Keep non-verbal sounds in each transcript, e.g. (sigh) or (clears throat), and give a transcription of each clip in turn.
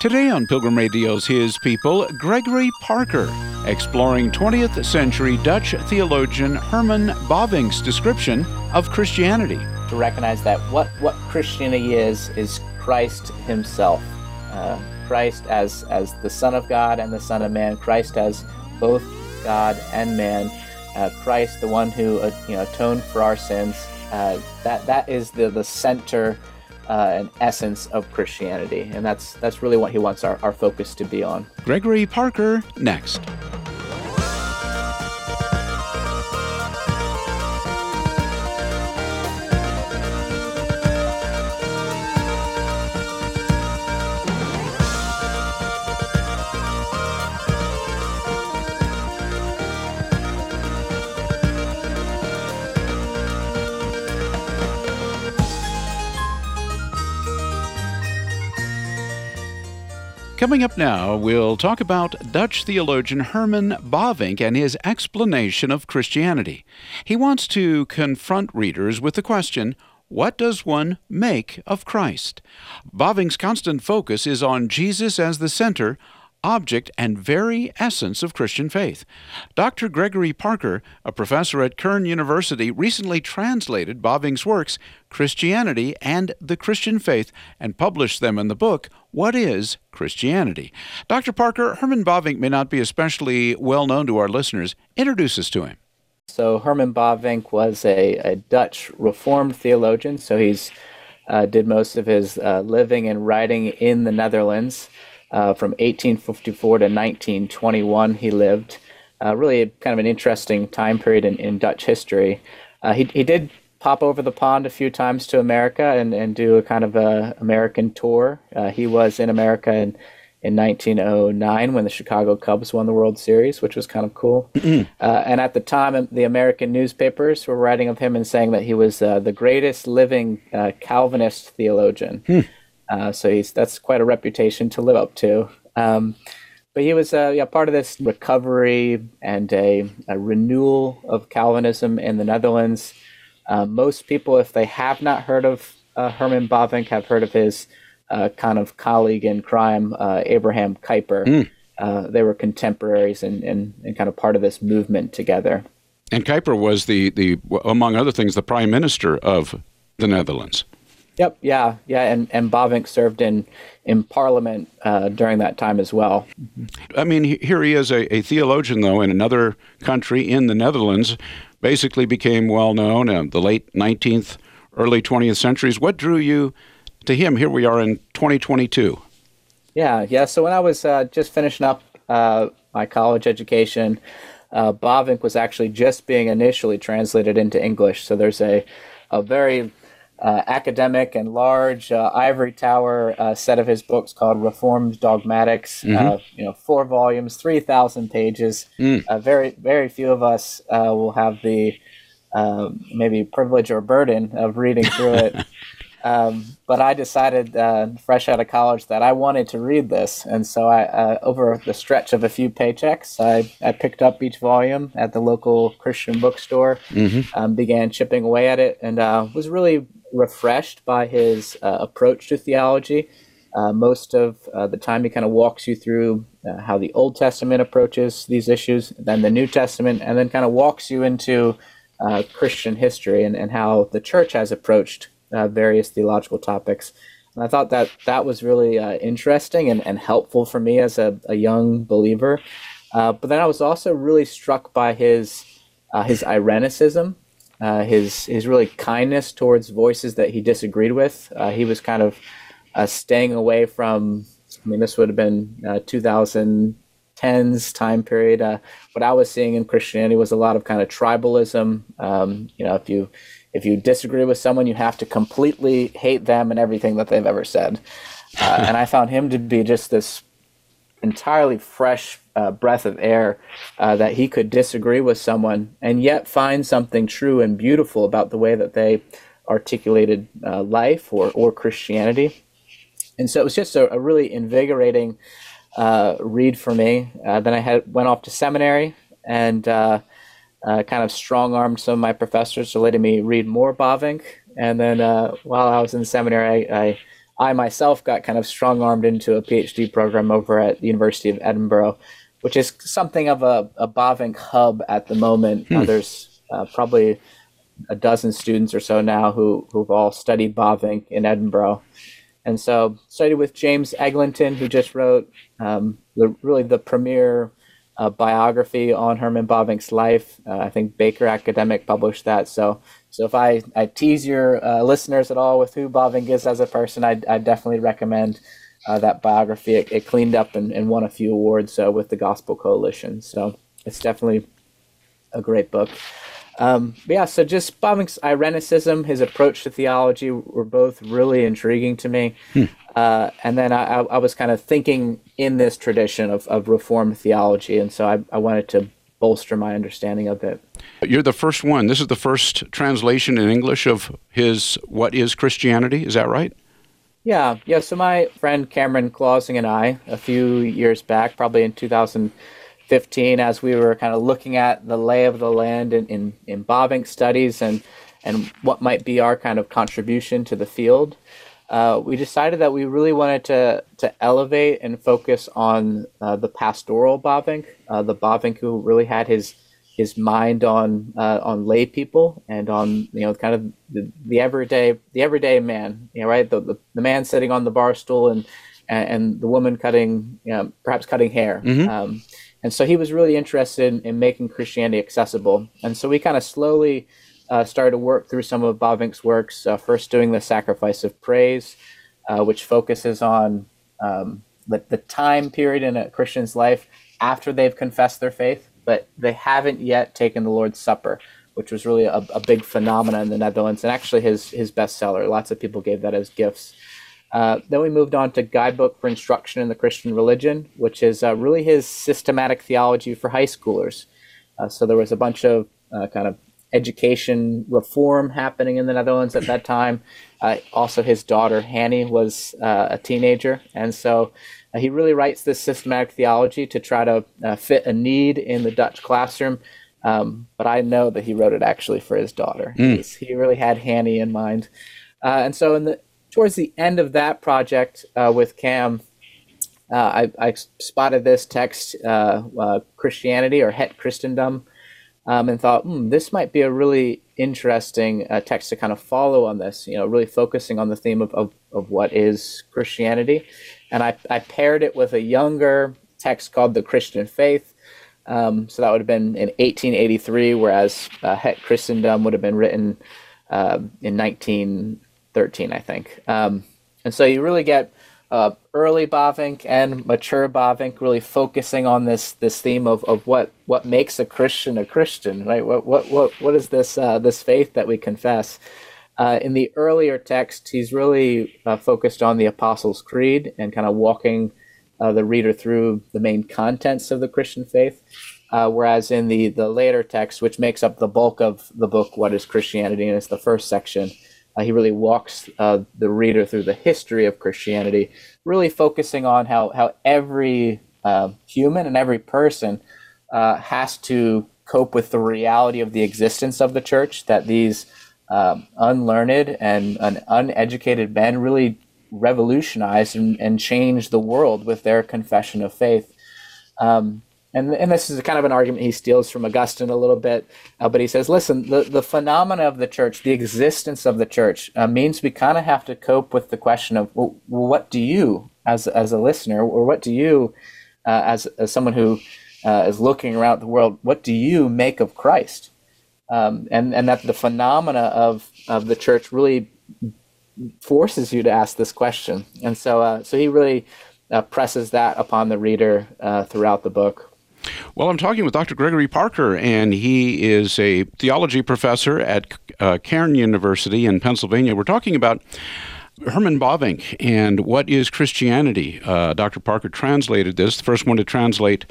Today on Pilgrim Radio's His People, Gregory Parker, exploring 20th century Dutch theologian Herman Bavinck's description of Christianity. To recognize that what, what Christianity is, is Christ Himself. Uh, Christ as, as the Son of God and the Son of Man, Christ as both God and man, uh, Christ, the one who uh, you know, atoned for our sins. Uh, that, that is the, the center uh, an essence of Christianity. And that's, that's really what he wants our, our focus to be on. Gregory Parker, next. Coming up now, we'll talk about Dutch theologian Herman Bavinck and his explanation of Christianity. He wants to confront readers with the question what does one make of Christ? Bavinck's constant focus is on Jesus as the center object, and very essence of Christian faith. Dr. Gregory Parker, a professor at Cairn University, recently translated Bavinck's works, Christianity and the Christian Faith, and published them in the book, What is Christianity? Dr. Parker, Herman Bavinck may not be especially well known to our listeners. Introduce us to him. So, Herman Bavinck was a, a Dutch Reformed theologian, so he's uh, did most of his uh, living and writing in the Netherlands. Uh, from 1854 to 1921, he lived. Uh, really, kind of an interesting time period in, in Dutch history. Uh, he, he did pop over the pond a few times to America and, and do a kind of a American tour. Uh, he was in America in, in 1909 when the Chicago Cubs won the World Series, which was kind of cool. (clears throat) uh, and at the time, the American newspapers were writing of him and saying that he was uh, the greatest living uh, Calvinist theologian. Hmm. Uh, so he's that's quite a reputation to live up to. Um, but he was uh, yeah, part of this recovery and a, a renewal of Calvinism in the Netherlands. Uh, most people, if they have not heard of uh, Herman Bavinck, have heard of his uh, kind of colleague in crime, uh, Abraham Kuyper. Mm. they were contemporaries and, and, and kind of part of this movement together. And Kuyper was the, the among other things, the prime minister of the Netherlands. Yep, yeah, yeah, and and Bavinck served in in Parliament uh, during that time as well. I mean, here he is, a, a, theologian though in another country in the Netherlands, basically became well known in the late 19th, early 20th centuries. What drew you to him? Here we are in 2022. Yeah, yeah. So when I was uh, just finishing up uh, my college education, uh, Bavinck was actually just being initially translated into English. So there's a a very uh, academic and large uh, ivory tower uh, set of his books called Reformed Dogmatics. Uh, mm-hmm. you know, four volumes, three thousand pages. Mm. Uh, very, very few of us uh, will have the um, maybe privilege or burden of reading through it. (laughs) Um, but I decided, fresh out of college, that I wanted to read this, and so I, over the stretch of a few paychecks, I, I picked up each volume at the local Christian bookstore, mm-hmm. um, began chipping away at it, and was really refreshed by his uh, approach to theology. Uh, most of uh, the time, he kind of walks you through uh, how the Old Testament approaches these issues, then the New Testament, and then kind of walks you into uh, Christian history and, and how the church has approached uh, various theological topics. And I thought that that was really interesting and, and helpful for me as a, a young believer. but then I was also really struck by his his Irenicism uh, his his really kindness towards voices that he disagreed with. Uh, he was kind of uh, staying away from. I mean, this would have been 2010s uh, time period. Uh, what I was seeing in Christianity was a lot of kind of tribalism. Um, you know, if you if you disagree with someone, you have to completely hate them and everything that they've ever said. Uh, and I found him to be just this entirely fresh uh, breath of air uh, that he could disagree with someone and yet find something true and beautiful about the way that they articulated uh, life or, or Christianity. And so it was just a, a really invigorating uh, read for me. Uh, then I had went off to seminary and uh, kind of strong armed some of my professors to letting me read more Bavinck. And then while I was in seminary, I, I I myself got kind of strong armed into a PhD program over at the University of Edinburgh, which is something of a, a Bavinck hub at the moment. Hmm. Uh, there's uh, probably a dozen students or so now who, who've all studied Bavinck in Edinburgh. And so studied with James Eglinton, who just wrote um, the, really the premier uh, biography on Herman Bavinck's life. Uh, I think Baker Academic published that. So, so if I, I tease your uh, listeners at all with who Bavinck is as a person, I I definitely recommend uh, that biography. It, it, cleaned up and, and won a few awards uh, with the Gospel Coalition. So it's definitely a great book. Um, yeah, so just Bavinck's Irenicism, his approach to theology were both really intriguing to me. Hmm. Uh, and then I, I, was kind of thinking in this tradition of, of Reformed theology, and so I, I wanted to bolster my understanding of it. You're the first one. This is the first translation in English of his What is Christianity? Is that right? Yeah, yeah. So my friend Cameron Clausing and I, a few years back, probably in 2015, as we were kind of looking at the lay of the land in, in, in Bavinck studies and, and what might be our kind of contribution to the field, uh, we decided that we really wanted to to elevate and focus on uh, the pastoral Bavinck, uh, the Bavinck who really had his his mind on uh, on lay people and on you know kind of the, the everyday the everyday man, you know, right? The, the, the man sitting on the bar stool and and, the woman cutting, you know, perhaps cutting hair. Mm-hmm. Um, and so he was really interested in, in making Christianity accessible. And so we kind of slowly uh, started to work through some of Bavinck's works, uh, first doing the Sacrifice of Praise, uh, which focuses on um, the, the time period in a Christian's life after they've confessed their faith, but they haven't yet taken the Lord's Supper, which was really a, a big phenomenon in the Netherlands and actually his, his bestseller. Lots of people gave that as gifts. Uh, then we moved on to Guidebook for Instruction in the Christian Religion, which is uh, really his systematic theology for high schoolers. Uh, so there was a bunch of uh, kind of education reform happening in the Netherlands at that time. Uh, also, his daughter Hanny was uh, a teenager, and so uh, he really writes this systematic theology to try to uh, fit a need in the Dutch classroom. Um, but I know that he wrote it actually for his daughter. Mm. He really had Hanny in mind, uh, and so in the towards the end of that project uh, with Cam. I, I, spotted this text, Christianity or Het Christendom, um, and thought, hmm, this might be a really interesting uh, text to kind of follow on this, you know, really focusing on the theme of, of, of what is Christianity. And I, I paired it with a younger text called The Christian Faith. Um, so that would have been in 1883, whereas uh, Het Christendom would have been written uh, in 1913, I think. Um, and so you really get uh, early Bavinck and mature Bavinck, really focusing on this this theme of, of what, what makes a Christian a Christian, right? What what what what is this uh, this faith that we confess? Uh, in the earlier text, he's really uh, focused on the Apostles' Creed and kind of walking uh, the reader through the main contents of the Christian faith. Uh, whereas in the the later text, which makes up the bulk of the book, "What is Christianity?" and it's the first section uh, he really walks uh, the reader through the history of Christianity, really focusing on how, how every uh, human and every person uh, has to cope with the reality of the existence of the church, that these um, unlearned and, and, uneducated men really revolutionized and, and changed the world with their confession of faith. Um, and and this is kind of an argument he steals from Augustine a little bit, uh, but he says, listen, the the phenomena of the church, the existence of the church, uh, means we kind of have to cope with the question of well, what do you, as as a listener, or what do you, uh, as as someone who uh, is looking around the world, what do you make of Christ? Um, and and that the phenomena of of the church really forces you to ask this question, and so uh, so he really. Uh, presses that upon the reader throughout the book. Well, I'm talking with Dr. Gregory Parker, and he is a theology professor at uh, Cairn University in Pennsylvania. We're talking about Herman Bavinck and what is Christianity. Uh, Dr. Parker translated this, the first one to translate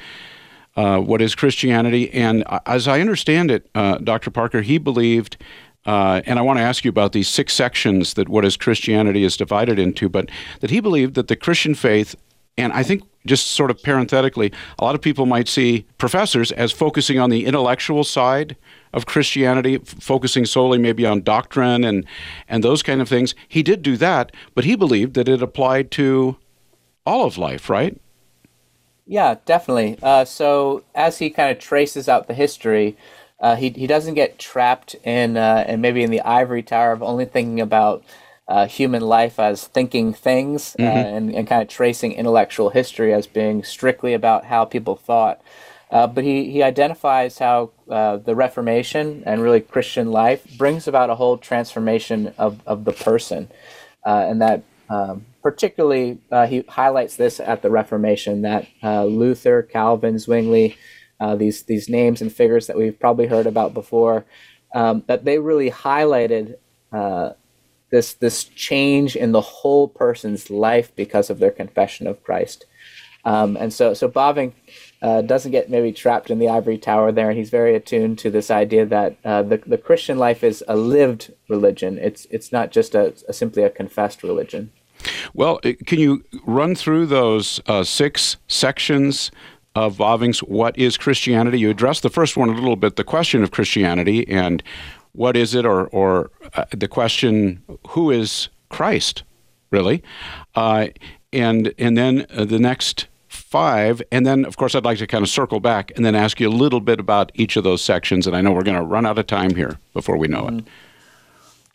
uh, what is Christianity. And as I understand it, uh, Dr. Parker, he believed. Uh, and I want to ask you about these six sections that what is Christianity is divided into, but that he believed that the Christian faith, and I think just sort of parenthetically, a lot of people might see professors as focusing on the intellectual side of Christianity, f- focusing solely maybe on doctrine and, and those kind of things. He did do that, but he believed that it applied to all of life, right? Yeah, definitely. Uh, so as he kind of traces out the history, uh, he he doesn't get trapped in uh, and maybe in the ivory tower of only thinking about uh, human life as thinking things uh, mm-hmm. and, and kind of tracing intellectual history as being strictly about how people thought. Uh, but he, he identifies how uh, the Reformation and really Christian life brings about a whole transformation of, of the person. Uh, and that um, particularly, uh, he highlights this at the Reformation that Luther, Calvin, Zwingli, these, these names and figures that we've probably heard about before, um, that they really highlighted this this change in the whole person's life because of their confession of Christ. Um, and so so Bavinck uh, doesn't get maybe trapped in the ivory tower there, and he's very attuned to this idea that uh, the the Christian life is a lived religion. It's it's not just a, a simply a confessed religion. Well, uh, can you run through those uh, six sections of Bavinck's What is Christianity? You addressed the first one a little bit, the question of Christianity, and what is it, or, or uh, the question, who is Christ, really? Uh, and, and then uh, the next five. And then, of course, I'd like to kind of circle back and then ask you a little bit about each of those sections. And I know we're going to run out of time here before we know mm-hmm. it.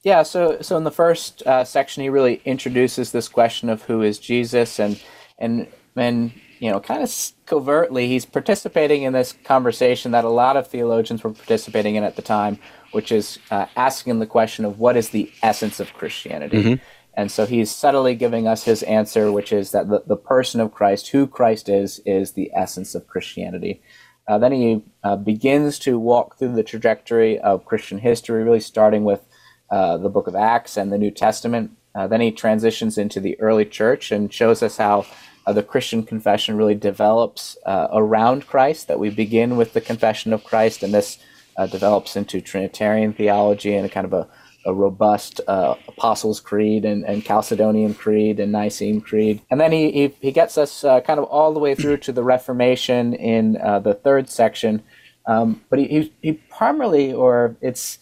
Yeah, so so in the first uh, section, he really introduces this question of who is Jesus, and and and you know, kind of covertly, he's participating in this conversation that a lot of theologians were participating in at the time, which is uh, asking him the question of what is the essence of Christianity. Mm-hmm. And so he's subtly giving us his answer, which is that the, the person of Christ, who Christ is, is the essence of Christianity. Uh, then he uh, begins to walk through the trajectory of Christian history, really starting with uh, the book of Acts and the New Testament. Uh, then he transitions into the early church and shows us how uh, the Christian confession really develops uh, around Christ, that we begin with the confession of Christ, and this uh, develops into Trinitarian theology and a kind of a, a robust uh, Apostles' Creed and, and Chalcedonian Creed and Nicene Creed. And then he, he, he gets us uh, kind of all the way through to the Reformation in uh, the third section. Um, but he, he, he, primarily, or it's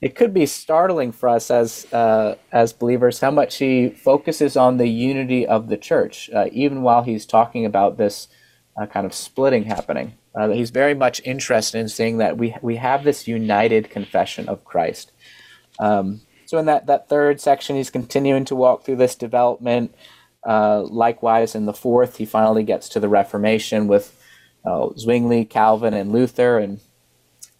it could be startling for us as uh, as believers how much he focuses on the unity of the church, uh, even while he's talking about this kind of splitting happening. Uh, he's very much interested in seeing that we we have this united confession of Christ. Um, so in that that third section, he's continuing to walk through this development. Uh, likewise, in the fourth, he finally gets to the Reformation with uh, Zwingli, Calvin, and Luther, and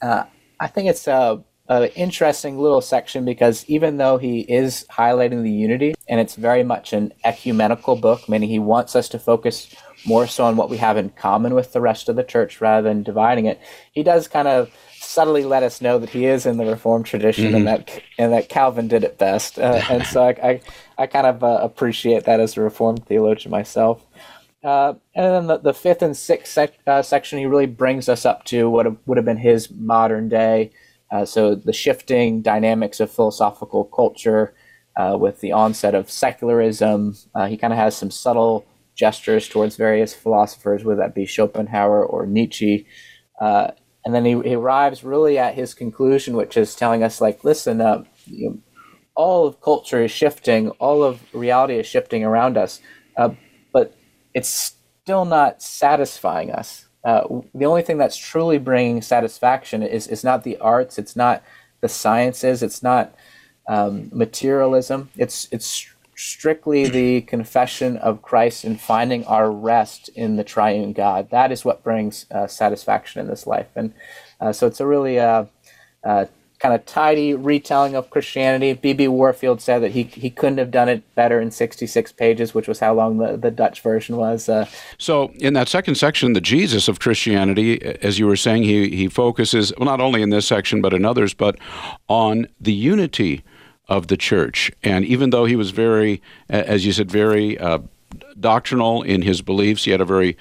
uh, I think it's a, a interesting little section because even though he is highlighting the unity, and it's very much an ecumenical book, meaning he wants us to focus more so on what we have in common with the rest of the church rather than dividing it. He does kind of subtly let us know that he is in the Reformed tradition mm-hmm. and that and that Calvin did it best. Uh, and so I, I, I kind of uh, appreciate that as a Reformed theologian myself. Uh, and then the, the fifth and sixth sec- uh, section, he really brings us up to what would have been his modern day. Uh, so the shifting dynamics of philosophical culture uh, with the onset of secularism. he kind of has some subtle gestures towards various philosophers, whether that be Schopenhauer or Nietzsche. Uh, and then he, he, arrives really at his conclusion, which is telling us, like, listen, uh, you know, all of culture is shifting, all of reality is shifting around us, uh, but it's still not satisfying us. Uh, the only thing that's truly bringing satisfaction is, is not the arts, it's not the sciences, it's not um, materialism. It's it's strictly the confession of Christ and finding our rest in the triune God. That is what brings uh, satisfaction in this life. And uh, so it's a really uh, uh kind of tidy retelling of Christianity. B.B. Warfield said that he, he couldn't have done it better in 66 pages, which was how long the, the Dutch version was. Uh. so, in that second section, the Jesus of Christianity, as you were saying, he, he focuses, well, not only in this section, but in others, but on the unity of the church. And even though he was very, as you said, very uh, doctrinal in his beliefs, he had a very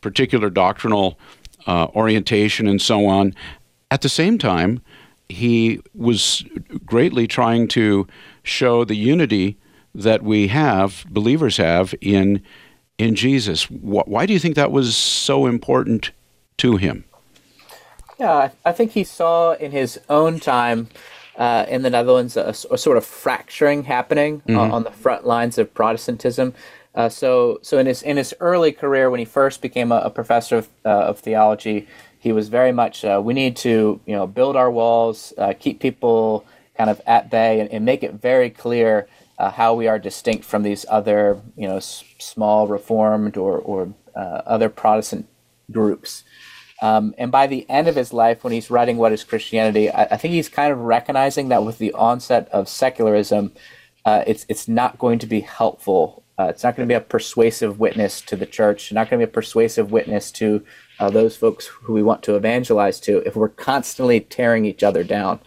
particular doctrinal uh, orientation and so on. At the same time, he was greatly trying to show the unity that we have, believers have, in in Jesus. Why do you think that was so important to him? Yeah, I think he saw in his own time uh, in the Netherlands a, a, sort of fracturing happening uh, mm-hmm. uh, on the front lines of Protestantism. Uh, so, so in his in his early career, when he first became a, a professor of, uh, of, theology, he was very much uh, we need to you know build our walls, keep people kind of at bay, and, and make it very clear how we are distinct from these other you know s- small Reformed or or other Protestant groups. Um, and by the end of his life, when he's writing What is Christianity, I, I think he's kind of recognizing that with the onset of secularism, uh, it's, it's not going to be helpful. Uh, it's not going to be a persuasive witness to the church, not going to be a persuasive witness to uh, those folks who we want to evangelize to if we're constantly tearing each other down.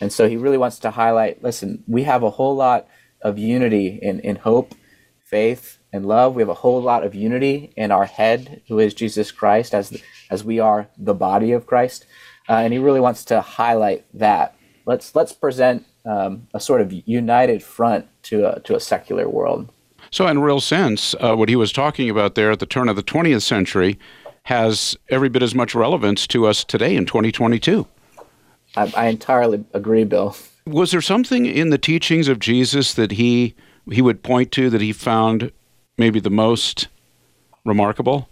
And so he really wants to highlight listen, we have a whole lot of unity in, in hope, faith, and love. We have a whole lot of unity in our head, who is Jesus Christ, as the, as we are the body of Christ. Uh, and he really wants to highlight that. Let's let's present um, a sort of united front to a, to a secular world. So, in real sense, uh, what he was talking about there at the turn of the 20th century has every bit as much relevance to us today in 2022. I, I entirely agree, Bill. Was there something in the teachings of Jesus that he he would point to that he found maybe the most remarkable?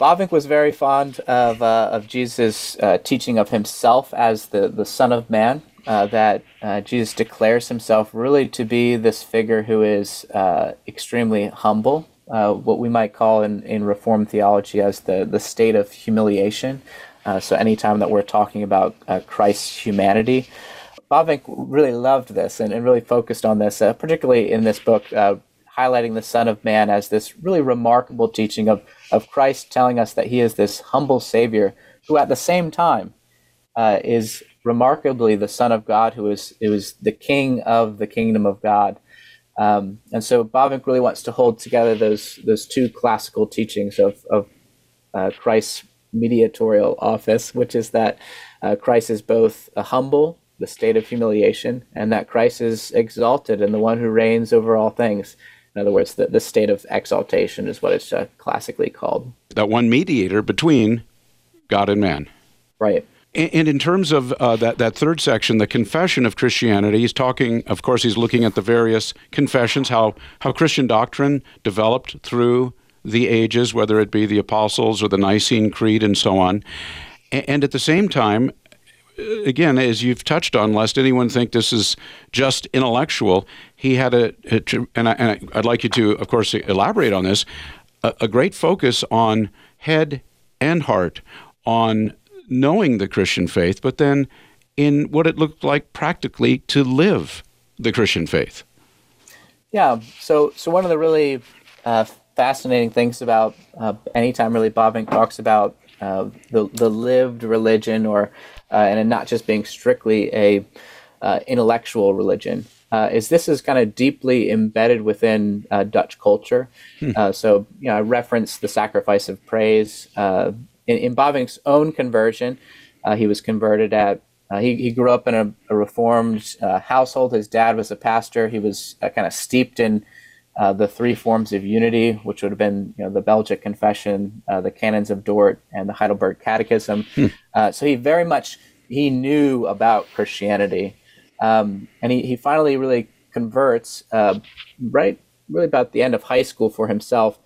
Bavinck was very fond of, uh, of Jesus' uh, teaching of himself as the, the Son of Man, uh, that uh, Jesus declares himself really to be this figure who is uh, extremely humble, uh, what we might call in, in Reformed theology as the, the state of humiliation. so, anytime that we're talking about Christ's humanity, Bavinck really loved this and, and really focused on this, particularly in this book, highlighting the Son of Man as this really remarkable teaching of, of Christ telling us that he is this humble Savior who, at the same time, uh, is remarkably the Son of God, who is, who is the King of the kingdom of God. Um, and so Bavinck really wants to hold together those those two classical teachings of, of uh, Christ's mediatorial office, which is that uh, Christ is both a humble, the state of humiliation, and that Christ is exalted and the one who reigns over all things. In other words, the, the state of exaltation is what it's uh, classically called. That one mediator between God and man. Right. And in terms of uh, that, that third section, the confession of Christianity, he's talking, of course, he's looking at the various confessions, how, how Christian doctrine developed through the ages, whether it be the apostles or the Nicene Creed and so on. And at the same time, again, as you've touched on, lest anyone think this is just intellectual, he had a, a and, I, would like you to, of course, elaborate on this, a, a great focus on head and heart, on knowing the Christian faith, but then in what it looked like practically to live the Christian faith. Yeah. So, so one of the really uh, fascinating things about uh, anytime really Bob Bavinck talks about uh, the the lived religion or uh, and not just being strictly a uh, intellectual religion. Uh, is this is kind of deeply embedded within uh, Dutch culture. Hmm. Uh, so, you know, I reference the sacrifice of praise. Uh, in, in Bavinck's own conversion, he was converted at, he, he grew up in a, a reformed household. His dad was a pastor. He was kind of steeped in the three forms of unity, which would have been, you know, the Belgic Confession, the Canons of Dort, and the Heidelberg Catechism. Hmm. so he very much he knew about Christianity, um, and he, he finally really converts uh, right really about the end of high school for himself.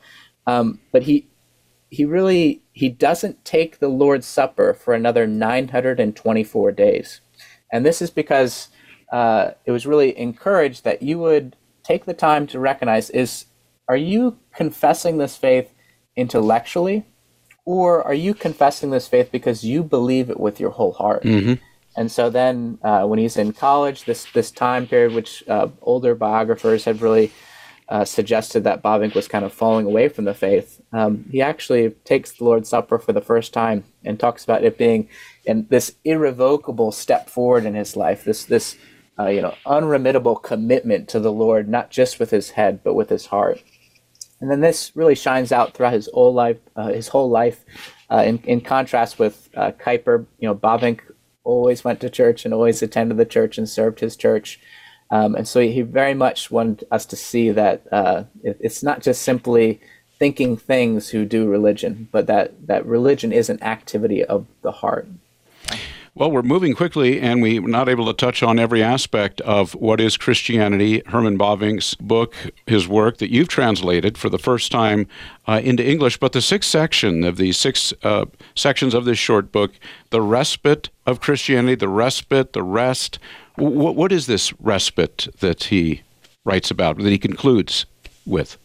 Um, but he he really he doesn't take the Lord's Supper for another 924 days, and this is because uh, it was really encouraged that you would take the time to recognize is are you confessing this faith intellectually or are you confessing this faith because you believe it with your whole heart? Mm-hmm. And so then, uh, when he's in college, this this time period, which uh, older biographers have really uh, suggested that Bavinck was kind of falling away from the faith, um, he actually takes the Lord's Supper for the first time and talks about it being in this irrevocable step forward in his life. This this uh, you know unremittable commitment to the Lord, not just with his head but with his heart. And then this really shines out throughout his whole life. Uh, his whole life, uh, in in contrast with uh, Kuyper, you know, Bavinck always went to church and always attended the church and served his church. Um, and so he very much wanted us to see that uh, it, it's not just simply thinking things who do religion, but that, that religion is an activity of the heart. Well, we're moving quickly, and we're not able to touch on every aspect of what is Christianity. Herman Bavinck's book, his work that you've translated for the first time uh, into English, but the sixth section of these six uh, sections of this short book, the respite of Christianity, the respite, the rest. W- what is this respite that he writes about, that he concludes with?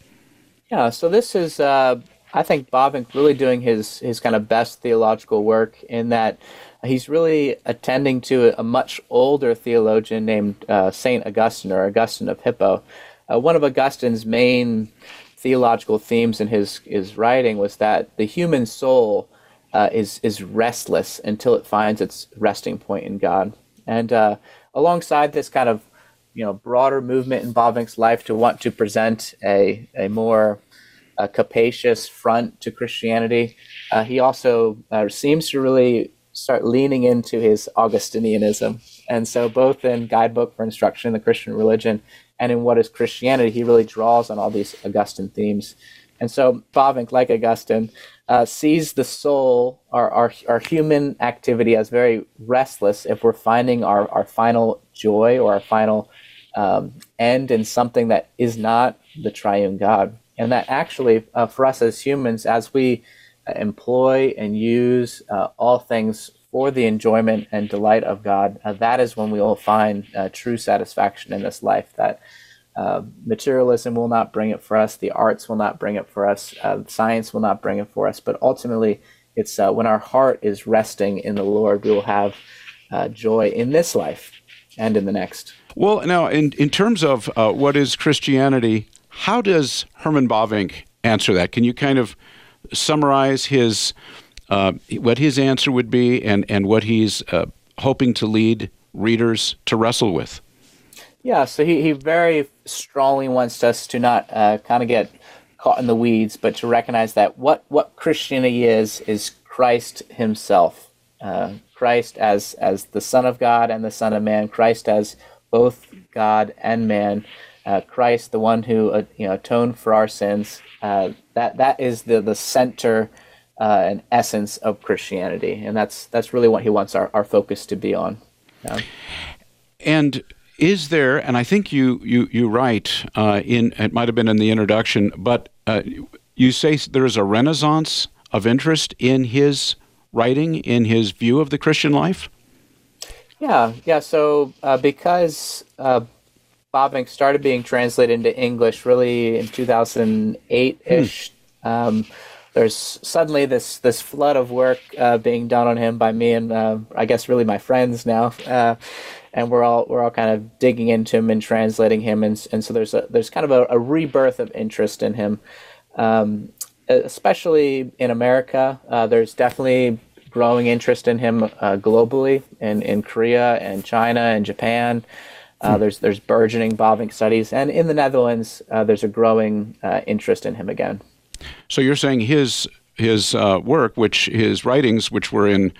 Yeah, so this is, uh, I think, Bavinck really doing his his kind of best theological work in that he's really attending to a much older theologian named uh, Saint Augustine or Augustine of Hippo. Uh, one of Augustine's main theological themes in his his writing was that the human soul uh, is is restless until it finds its resting point in God. And uh, alongside this kind of you know broader movement in Bavinck's life to want to present a a more uh, capacious front to Christianity, uh, he also seems to really start leaning into his Augustinianism. And so, both in Guidebook for Instruction in the Christian Religion and in What is Christianity, he really draws on all these Augustine themes. And so, Bavinck, like Augustine, uh, sees the soul, our, our, our human activity, as very restless if we're finding our, our final joy or our final um, end in something that is not the triune God. And that actually, uh, for us as humans, as we employ and use uh, all things for the enjoyment and delight of God, uh, that is when we will find uh, true satisfaction in this life. That uh, materialism will not bring it for us, the arts will not bring it for us, uh, science will not bring it for us, but ultimately, it's uh, when our heart is resting in the Lord, we will have joy in this life and in the next. Well, now, in, in terms of what is Christianity, how does Herman Bavinck answer that? Can you kind of summarize his uh, what his answer would be and and what he's uh, hoping to lead readers to wrestle with? Yeah, so he, he very strongly wants us to not uh, kind of get caught in the weeds, but to recognize that what, what Christianity is is Christ Himself, uh, Christ as as the Son of God and the Son of Man, Christ as both God and man, uh, Christ, the one who uh, you know atoned for our sins. Uh, that that is the the center uh, and essence of Christianity, and that's that's really what he wants our, our focus to be on. Yeah. And is there? And I think you you you write uh, in it might have been in the introduction, but uh, you say there is a renaissance of interest in his writing, in his view of the Christian life. Yeah, yeah. So because Bavinck started being translated into English really in 2008 ish. Hmm. Um, there's suddenly this this flood of work uh, being done on him by me and uh, I guess really my friends now, uh, and we're all we're all kind of digging into him and translating him, and and so there's a there's kind of a, a rebirth of interest in him, um, especially in America. Uh, there's definitely growing interest in him uh, globally in in Korea and China and Japan. Uh, there's there's burgeoning Bavinck studies, and in the Netherlands, uh, there's a growing uh, interest in him again. So you're saying his his uh, work, which his writings, which were in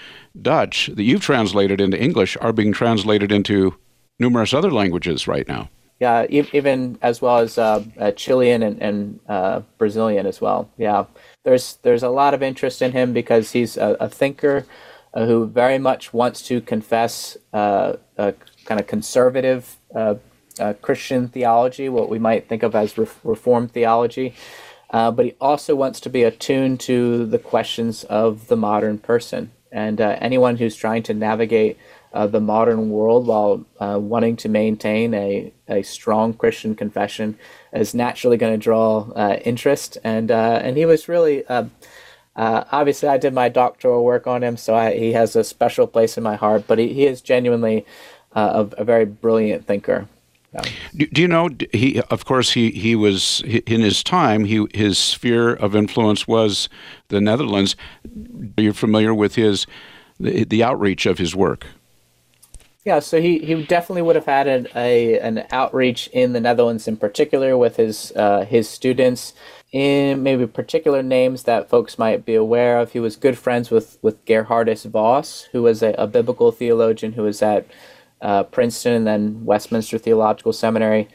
Dutch, that you've translated into English, are being translated into numerous other languages right now. Yeah, even as well as uh, uh, Chilean and, and Brazilian as well. Yeah, there's there's a lot of interest in him because he's a, a thinker who very much wants to confess kind of conservative uh, uh, Christian theology, what we might think of as re- Reformed theology. Uh, but he also wants to be attuned to the questions of the modern person. And uh, anyone who's trying to navigate uh, the modern world while uh, wanting to maintain a, a strong Christian confession is naturally going to draw interest. And, and he was really. Uh, obviously, I did my doctoral work on him, so I, he has a special place in my heart. But he, he is genuinely uh, a, a, very brilliant thinker. Yeah. Do, do, you know he? Of course, he he was in his time. He his sphere of influence was the Netherlands. Are you familiar with his the, the outreach of his work? Yeah, so he, he definitely would have had an, a an outreach in the Netherlands in particular with his uh, his students in maybe particular names that folks might be aware of. He was good friends with with Geerhardus Vos, who was a, a biblical theologian who was at uh, Princeton and then Westminster Theological Seminary.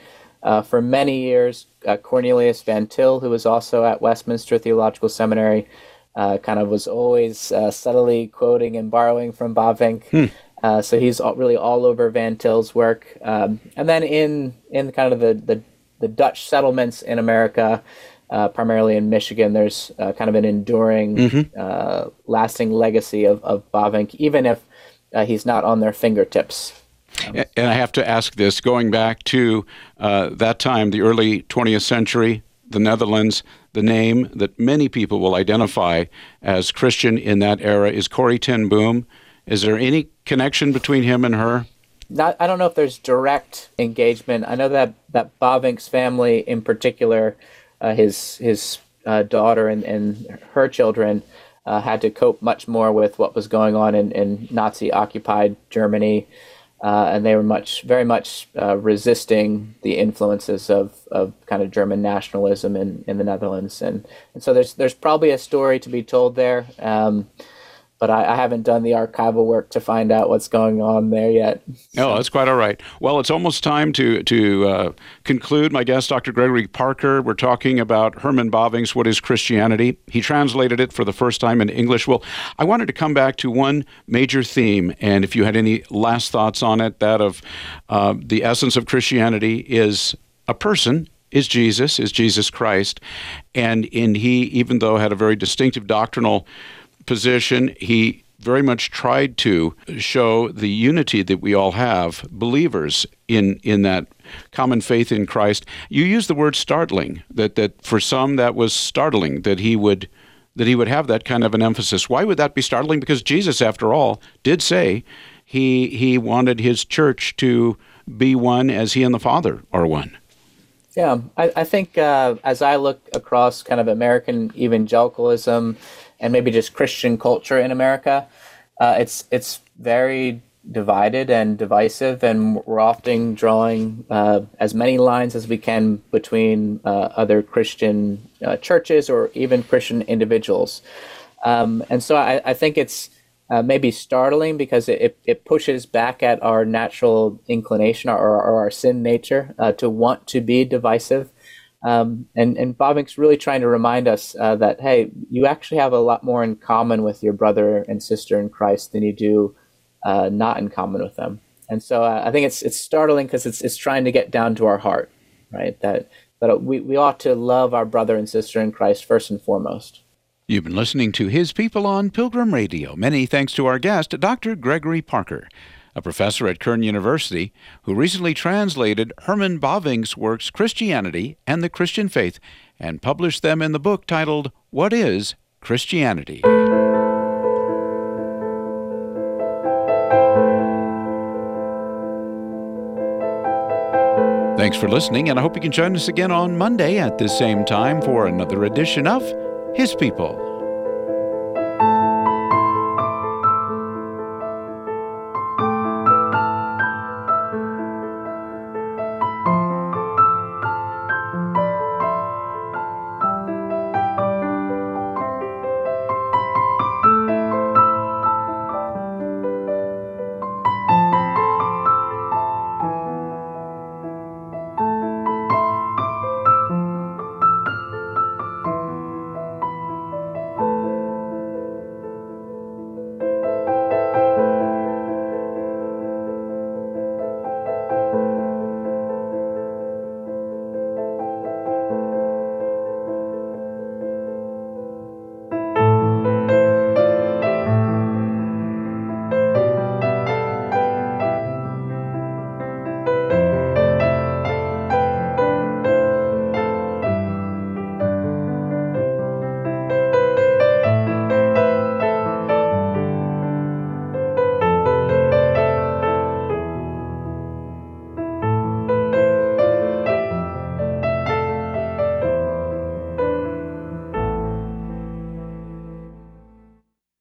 uh, for many years, uh, Cornelius Van Til, who was also at Westminster Theological Seminary, uh, kind of was always uh, subtly quoting and borrowing from Bavinck. Hmm. Uh, so he's all, really all over Van Til's work. Um, and then in in kind of the, the, the Dutch settlements in America, uh, primarily in Michigan, there's kind of an enduring, mm-hmm. lasting legacy of, of Bavinck, even if he's not on their fingertips. And I have to ask this going back to uh, that time, the early 20th century, the Netherlands, the name that many people will identify as Christian in that era is Corrie ten Boom. Is there any connection between him and her? Not, I don't know if there's direct engagement. I know that that Bavinck's family, in particular, uh, his his uh, daughter and, and her children, uh, had to cope much more with what was going on in, in Nazi occupied Germany uh, and they were much, very much uh, resisting the influences of, of kind of German nationalism in, in the Netherlands, and, and so there's there's probably a story to be told there. Um, but I, I, haven't done the archival work to find out what's going on there yet. So. Oh, that's quite all right. Well, it's almost time to to uh, conclude. My guest, Dr. Gregory Parker. We're talking about Herman Bavinck's "What Is Christianity." He translated it for the first time in English. Well, I wanted to come back to one major theme, and if you had any last thoughts on it, that of uh, the essence of Christianity is a person is Jesus, is Jesus Christ. And in he, even though had a very distinctive doctrinal position. He very much tried to show the unity that we all have, believers in in that common faith in Christ. You use the word startling. That that for some that was startling that he would that he would have that kind of an emphasis. Why would that be startling? Because Jesus, after all, did say he he wanted his church to be one as he and the Father are one. Yeah, I, I think uh, as I look across kind of American evangelicalism and maybe just Christian culture in America, uh, it's it's very divided and divisive, and we're often drawing uh, as many lines as we can between uh, other Christian uh, churches or even Christian individuals. Um, and so I, I think it's uh, maybe startling because it, it pushes back at our natural inclination or, or our sin nature uh, to want to be divisive. Um, and and Bavinck's really trying to remind us uh, that hey, you actually have a lot more in common with your brother and sister in Christ than you do uh, not in common with them. And so uh, I think it's it's startling because it's it's trying to get down to our heart, right? That that we, we ought to love our brother and sister in Christ first and foremost. You've been listening to His People on Pilgrim Radio. Many thanks to our guest, Dr. Gregory Parker a professor at Cairn University, who recently translated Herman Bavinck's works Christianity and the Christian Faith and published them in the book titled What is Christianity? Thanks for listening, and I hope you can join us again on Monday at this same time for another edition of His People.